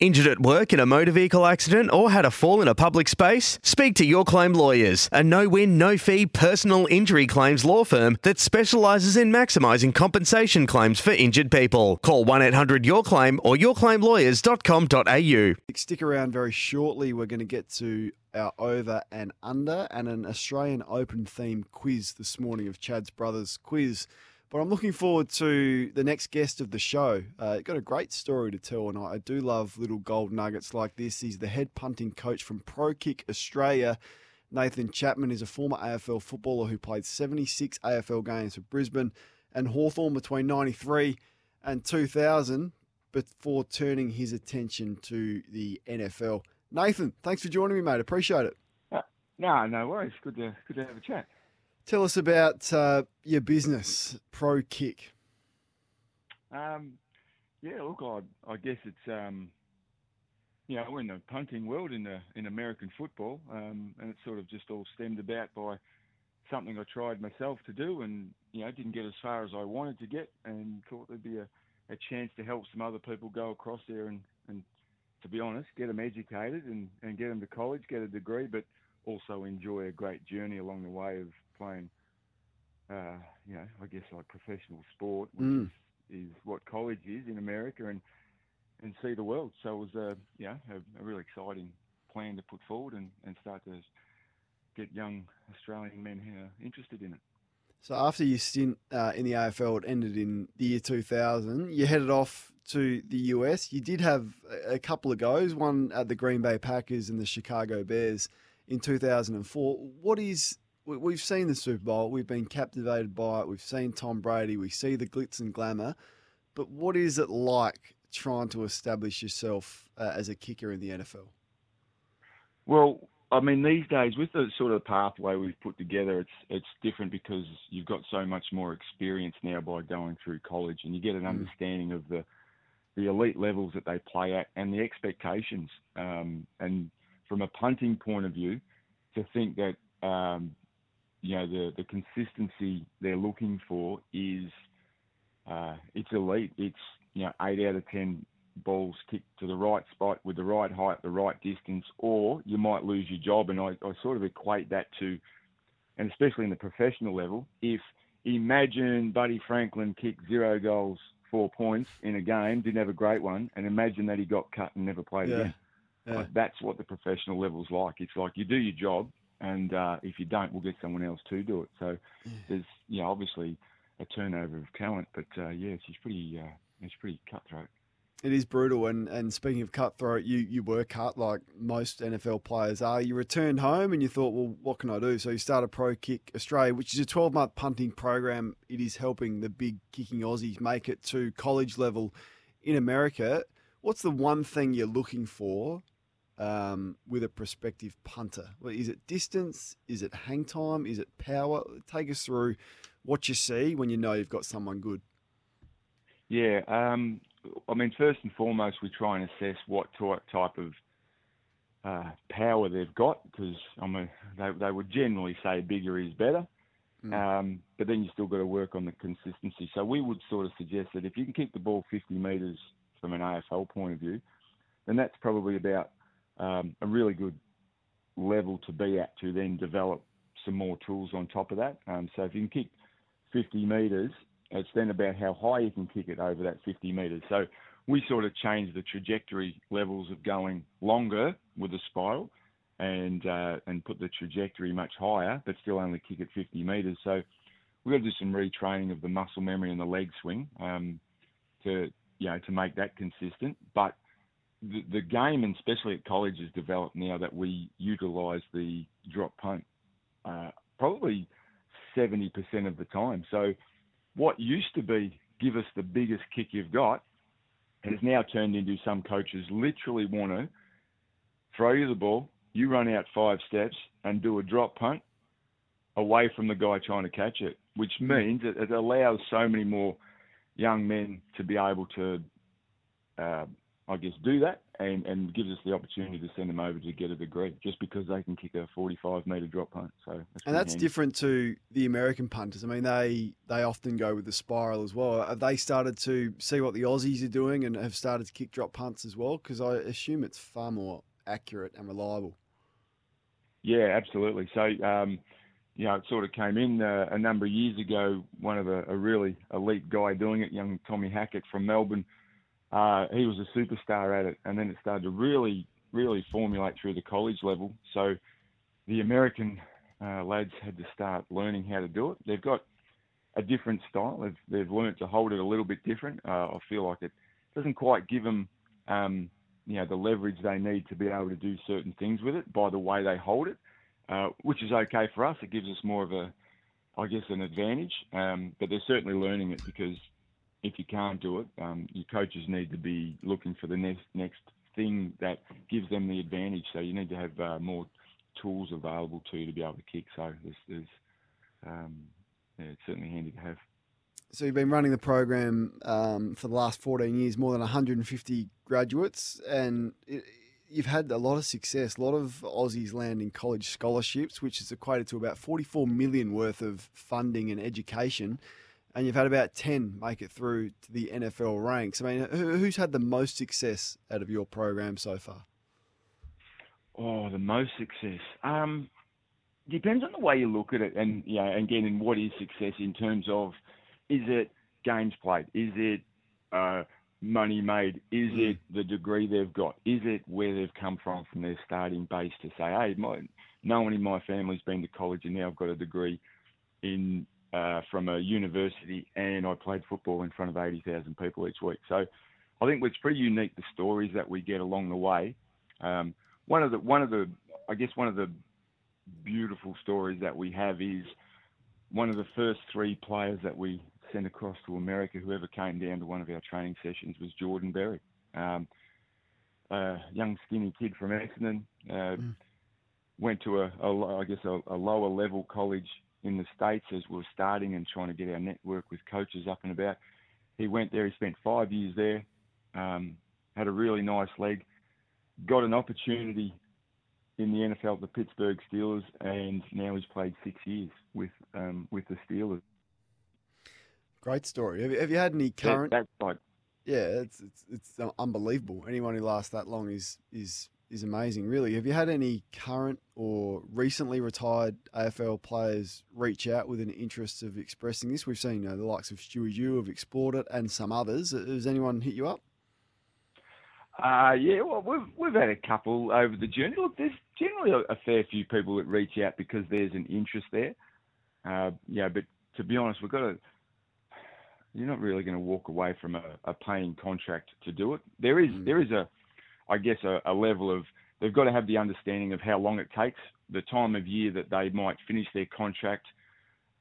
Injured at work in a motor vehicle accident or had a fall in a public space? Speak to Your Claim Lawyers, a no win, no fee personal injury claims law firm that specialises in maximising compensation claims for injured people. Call 1 800 Your Claim or yourclaimlawyers.com.au. Stick around very shortly. We're going to get to our over and under and an Australian Open theme quiz this morning of Chad's Brothers quiz. But I'm looking forward to the next guest of the show. Uh, got a great story to tell, and I, do love little gold nuggets like this. He's the head punting coach from Pro Kick Australia. Nathan Chapman is a former AFL footballer who played 76 AFL games for Brisbane and Hawthorn between 93 and 2000 before turning his attention to the NFL. Nathan, thanks for joining me, mate. Appreciate it. Uh, no, no worries. Good to good to have a chat. Tell us about uh, your business, Pro Kick. Um, yeah, look, I, I guess it's um, you know we're in the punting world in the in American football, um, and it sort of just all stemmed about by something I tried myself to do, and you know didn't get as far as I wanted to get, and thought there'd be a, a chance to help some other people go across there and, and to be honest, get them educated and, and get them to college, get a degree, but also enjoy a great journey along the way of playing, uh, you know, I guess like professional sport, which Mm. is, is what college is in America, and and see the world. So it was a you know a, a really exciting plan to put forward and, and start to get young Australian men uh, interested in it. So after your stint uh, in the AFL, it ended in the year 2000. You headed off to the US. You did have a couple of goes, one at the Green Bay Packers and the Chicago Bears in 2004. What is we- we've seen the Super Bowl, we've been captivated by it, we've seen Tom Brady, we see the glitz and glamour, but what is it like trying to establish yourself uh, as a kicker in the NFL? Well, I mean, these days with the sort of pathway we've put together, it's it's different because you've got so much more experience now by going through college, and you get an Mm. understanding of the the elite levels that they play at and the expectations. Um, and from a punting point of view, to think that um, you know the the consistency they're looking for is uh, it's elite. It's you know eight out of ten balls kicked to the right spot with the right height, the right distance, or you might lose your job. And I, I sort of equate that to, and especially in the professional level, if imagine Buddy Franklin kicked zero goals, four points in a game, didn't have a great one, and imagine that he got cut and never played Yeah. again. Yeah. Like, that's what the professional level's like. It's like you do your job, and uh, if you don't, we'll get someone else to do it. So there's, you know, obviously a turnover of talent, but uh, yeah, just pretty, uh, it's pretty cutthroat. It is brutal, and, and speaking of cutthroat, you, you were cut like most NFL players are. You returned home and you thought, well, what can I do? So you started Pro Kick Australia, which is a 12 month punting program. It is helping the big kicking Aussies make it to college level in America. What's the one thing you're looking for um, with a prospective punter? Well, is it distance? Is it hang time? Is it power? Take us through what you see when you know you've got someone good. Yeah, um, I mean, first and foremost, we try and assess what ty- type of uh, power they've got because I mean, they, they would generally say bigger is better. Um, but then you still got to work on the consistency. So we would sort of suggest that if you can kick the ball 50 metres from an AFL point of view, then that's probably about um, a really good level to be at to then develop some more tools on top of that. Um, so if you can kick 50 metres, it's then about how high you can kick it over that 50 metres. So we sort of change the trajectory levels of going longer with the spiral and uh, and put the trajectory much higher, but still only kick it 50 metres. So we've got to do some retraining of the muscle memory and the leg swing um, to you know to make that consistent. But the, the game, and especially at college, is developed now that we utilise the drop punt uh, probably 70% of the time. So what used to be give us the biggest kick you've got has now turned into some coaches literally want to throw you the ball, you run out five steps and do a drop punt away from the guy trying to catch it, which Hmm. means it, it allows so many more young men to be able to, uh, I guess, do that and, and gives us the opportunity to send them over to get a degree just because they can kick a 45 metre drop punt. So that's And that's handy. different to the American punters. I mean, they they often go with the spiral as well. Have they started to see what the Aussies are doing and have started to kick drop punts as well? Because I assume it's far more accurate and reliable. Yeah, absolutely. So, um, you know, it sort of came in uh, a number of years ago. One of the, a really elite guy doing it, young Tommy Hackett from Melbourne. Uh, he was a superstar at it, and then it started to really, really formulate through the college level. So, the American uh, lads had to start learning how to do it. They've got a different style. They've they've learned to hold it a little bit different. Uh, I feel like it doesn't quite give them, um, you know, the leverage they need to be able to do certain things with it by the way they hold it, uh, which is okay for us. It gives us more of a, I guess, an advantage. Um, but they're certainly learning it because if you can't do it, um, your coaches need to be looking for the next next thing that gives them the advantage. So you need to have uh, more tools available to you to be able to kick. So um, yeah, it's certainly handy to have. So you've been running the program um, for the last 14 years, more than 150 graduates, and it, you've had a lot of success. A lot of Aussies landing college scholarships, which is equated to about 44 million worth of funding and education. And you've had about 10 make it through to the NFL ranks. I mean, who's had the most success out of your program so far? Oh, the most success. Um, depends on the way you look at it, and yeah, and again, in what is success in terms of, is it games played? Is it uh, money made? Is Mm. it the degree they've got? Is it where they've come from from their starting base to say, hey, my, no one in my family's been to college, and now I've got a degree in uh, from a university, and I played football in front of eighty thousand people each week. So, I think it's pretty unique the stories that we get along the way. Um, one of the one of the I guess one of the beautiful stories that we have is one of the first three players that we sent across to America, whoever came down to one of our training sessions, was Jordan Berry, um, a young skinny kid from Essendon. Uh, Mm. Went to a, a I guess a, a lower level college in the states as we were starting and trying to get our network with coaches up and about. He went there. He spent five years there. Um, had a really nice leg. Got an opportunity in the NFL the Pittsburgh Steelers, and now he's played six years with um, with the Steelers. Great story. Have you, have you had any That- current? that's like Yeah, it's it's it's unbelievable. Anyone who lasts that long is is is amazing. Really, have you had any current or recently retired AFL players reach out with an interest of expressing this? We've seen you know, the likes of Stewie Dew have explored it, and some others. Has anyone hit you up? Uh, yeah, well, we've we've had a couple over the journey. Look, there's generally a, a fair few people that reach out because there's an interest there. Uh, yeah, but to be honest, we've got to. You're not really going to walk away from a, a paying contract to do it. There is Mm. there is a, I guess a, a level of they've got to have the understanding of how long it takes, the time of year that they might finish their contract,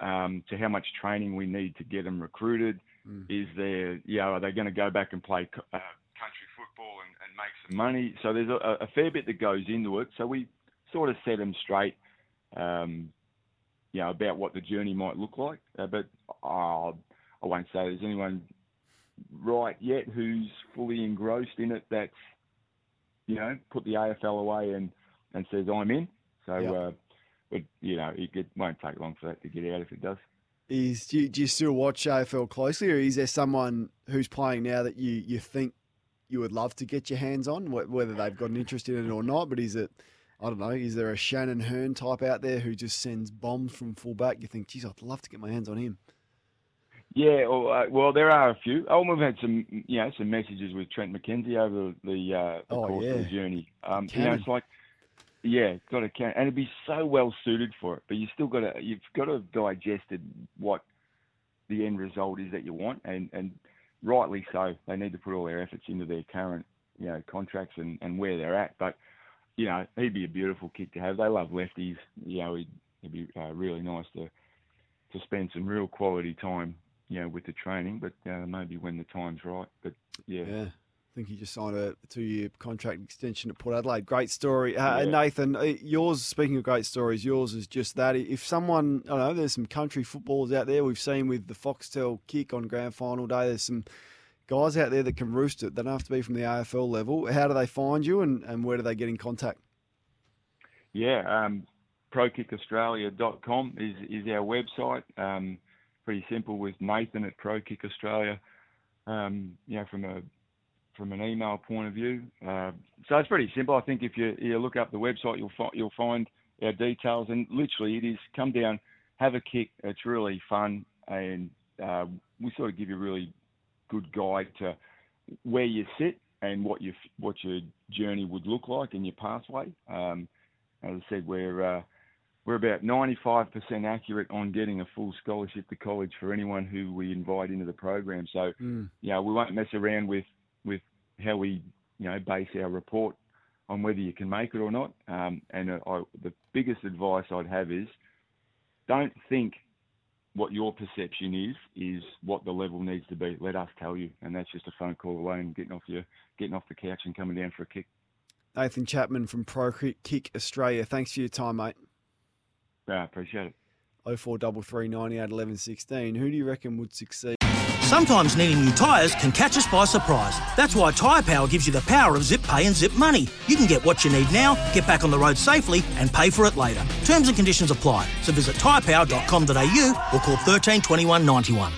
um, to how much training we need to get them recruited. Mm. Is there, you know, are they going to go back and play uh, country football and, and make some money? So there's a, a fair bit that goes into it. So we sort of set them straight, um, you know, about what the journey might look like. Uh, but uh, I won't say there's anyone right yet who's fully engrossed in it that's, you know, put the AFL away and, and says, I'm in. So, Yeah. uh, but, you know, it, it won't take long for that to get out if it does. Is do you, do you still watch AFL closely, or is there someone who's playing now that you you think you would love to get your hands on, whether they've got an interest in it or not? But is it I don't know. Is there a Shannon Hurn type out there who just sends bombs from fullback? You think, geez, I'd love to get my hands on him. Yeah, well, uh, well, there are a few. Oh, we've had some, you know, some messages with Trent McKenzie over the uh, the Oh, course of the journey. Um, you know, it's like, yeah, got to count, and it'd be so well suited for it. But you still got to, you've got to have digested what the end result is that you want, and and rightly so. They need to put all their efforts into their current, you know, contracts and and where they're at. But you know, he'd be a beautiful kick to have. They love lefties. You know, he'd, it'd be uh, really nice to to spend some real quality time, you know, with the training. But uh, maybe when the time's right. But yeah, Yeah. I think he just signed a two-year contract extension at Port Adelaide. Great story, uh, Yeah. Nathan. uh, Yours, speaking of great stories, yours is just that. If someone, I don't know, there's some country footballers out there we've seen with the Foxtel kick on grand final day. There's some guys out there that can roost it. They don't have to be from the AFL level. How do they find you, and, and where do they get in contact? Yeah, um, ProKickAustralia.com is is our website. Um, pretty simple with Nathan at Pro Kick Australia. Um, you know, from a from an email point of view. Uh, so it's pretty simple. I think if you you look up the website, you'll find you'll find our details. And literally, it is come down, have a kick. It's really fun, and uh, we sort of give you a really good guide to where you sit and what your what your journey would look like in your pathway. Um, as I said, we're uh, we're about 95% accurate on getting a full scholarship to college for anyone who we invite into the program. So, Mm. you know, we won't mess around with with how we, you know, base our report on whether you can make it or not. Um, and uh, I, the biggest advice I'd have is don't think what your perception is is what the level needs to be. Let us tell you, and that's just a phone call away and getting off your getting off the couch and coming down for a kick. Nathan Chapman from Pro Kick Australia. Thanks for your time, mate. I appreciate it. 0433 98 11 16. Who do you reckon would succeed? Sometimes needing new tyres can catch us by surprise. That's why Tyre Power gives you the power of zip pay and zip money. You can get what you need now, get back on the road safely, and pay for it later. Terms and conditions apply. So visit tyrepower.com.au or call 13 21 91.